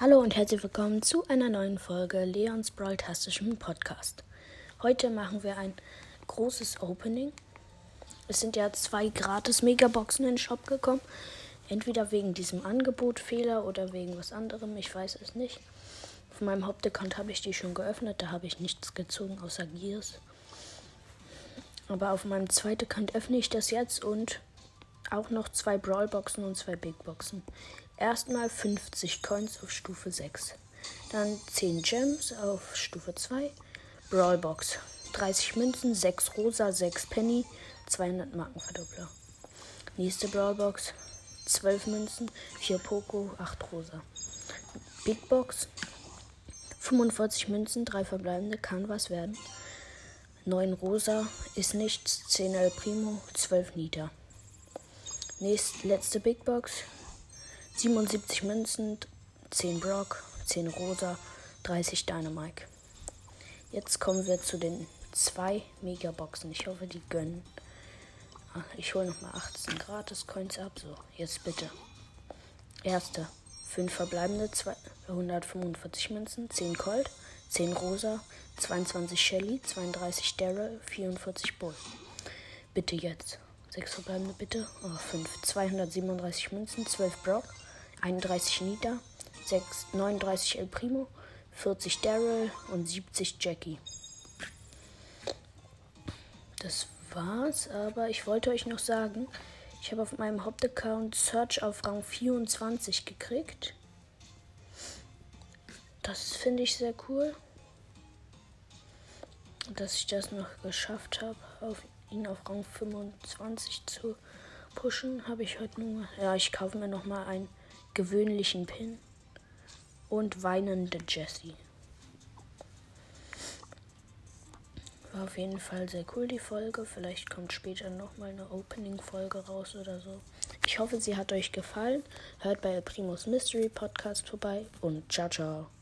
Hallo und herzlich willkommen zu einer neuen Folge Leons Brawl-tastischen Podcast. Heute machen wir ein großes Opening. Es sind ja zwei gratis Megaboxen in den Shop gekommen. Entweder wegen diesem Angebotfehler oder wegen was anderem, ich weiß es nicht. Auf meinem Hauptaccount habe ich die schon geöffnet, da habe ich nichts gezogen außer Gears. Aber auf meinem zweiten Account öffne ich das jetzt und auch noch zwei Brawlboxen und zwei Big Boxen. Erstmal 50 Coins auf Stufe 6. Dann 10 Gems auf Stufe 2. Brawlbox. 30 Münzen, 6 Rosa, 6 Penny, 200 Markenverdoppler. Nächste Brawlbox. 12 Münzen, 4 Poco, 8 Rosa. Big Box. 45 Münzen, 3 verbleibende, kann was werden. 9 Rosa, ist nichts, 10 El Primo, 12 Nita. Nächst, letzte Big Box. 77 Münzen, 10 Brock, 10 Rosa, 30 Dynamite. Jetzt kommen wir zu den zwei Megaboxen. Ich hoffe, die gönnen. Ah, ich hole nochmal 18 gratis Coins ab. So, jetzt bitte. Erste. 5 verbleibende, 145 Münzen, 10 Colt, 10 Rosa, 22 Shelly, 32 Daryl, 44 Bull. Bitte jetzt. 6 verbleibende, bitte. Oh, 5. 237 Münzen, 12 Brock, 31 Nita, 6, 39 El Primo, 40 Daryl und 70 Jackie. Das war's, aber ich wollte euch noch sagen, ich habe auf meinem Hauptaccount Search auf Rang 24 gekriegt. Das finde ich sehr cool. Dass ich das noch geschafft habe, auf ihn auf Rang 25 zu pushen, habe ich heute nur. Ja, ich kaufe mir noch mal ein gewöhnlichen Pin und weinende Jessie. War auf jeden Fall sehr cool die Folge. Vielleicht kommt später nochmal eine Opening-Folge raus oder so. Ich hoffe, sie hat euch gefallen. Hört bei Primus Mystery Podcast vorbei und ciao, ciao.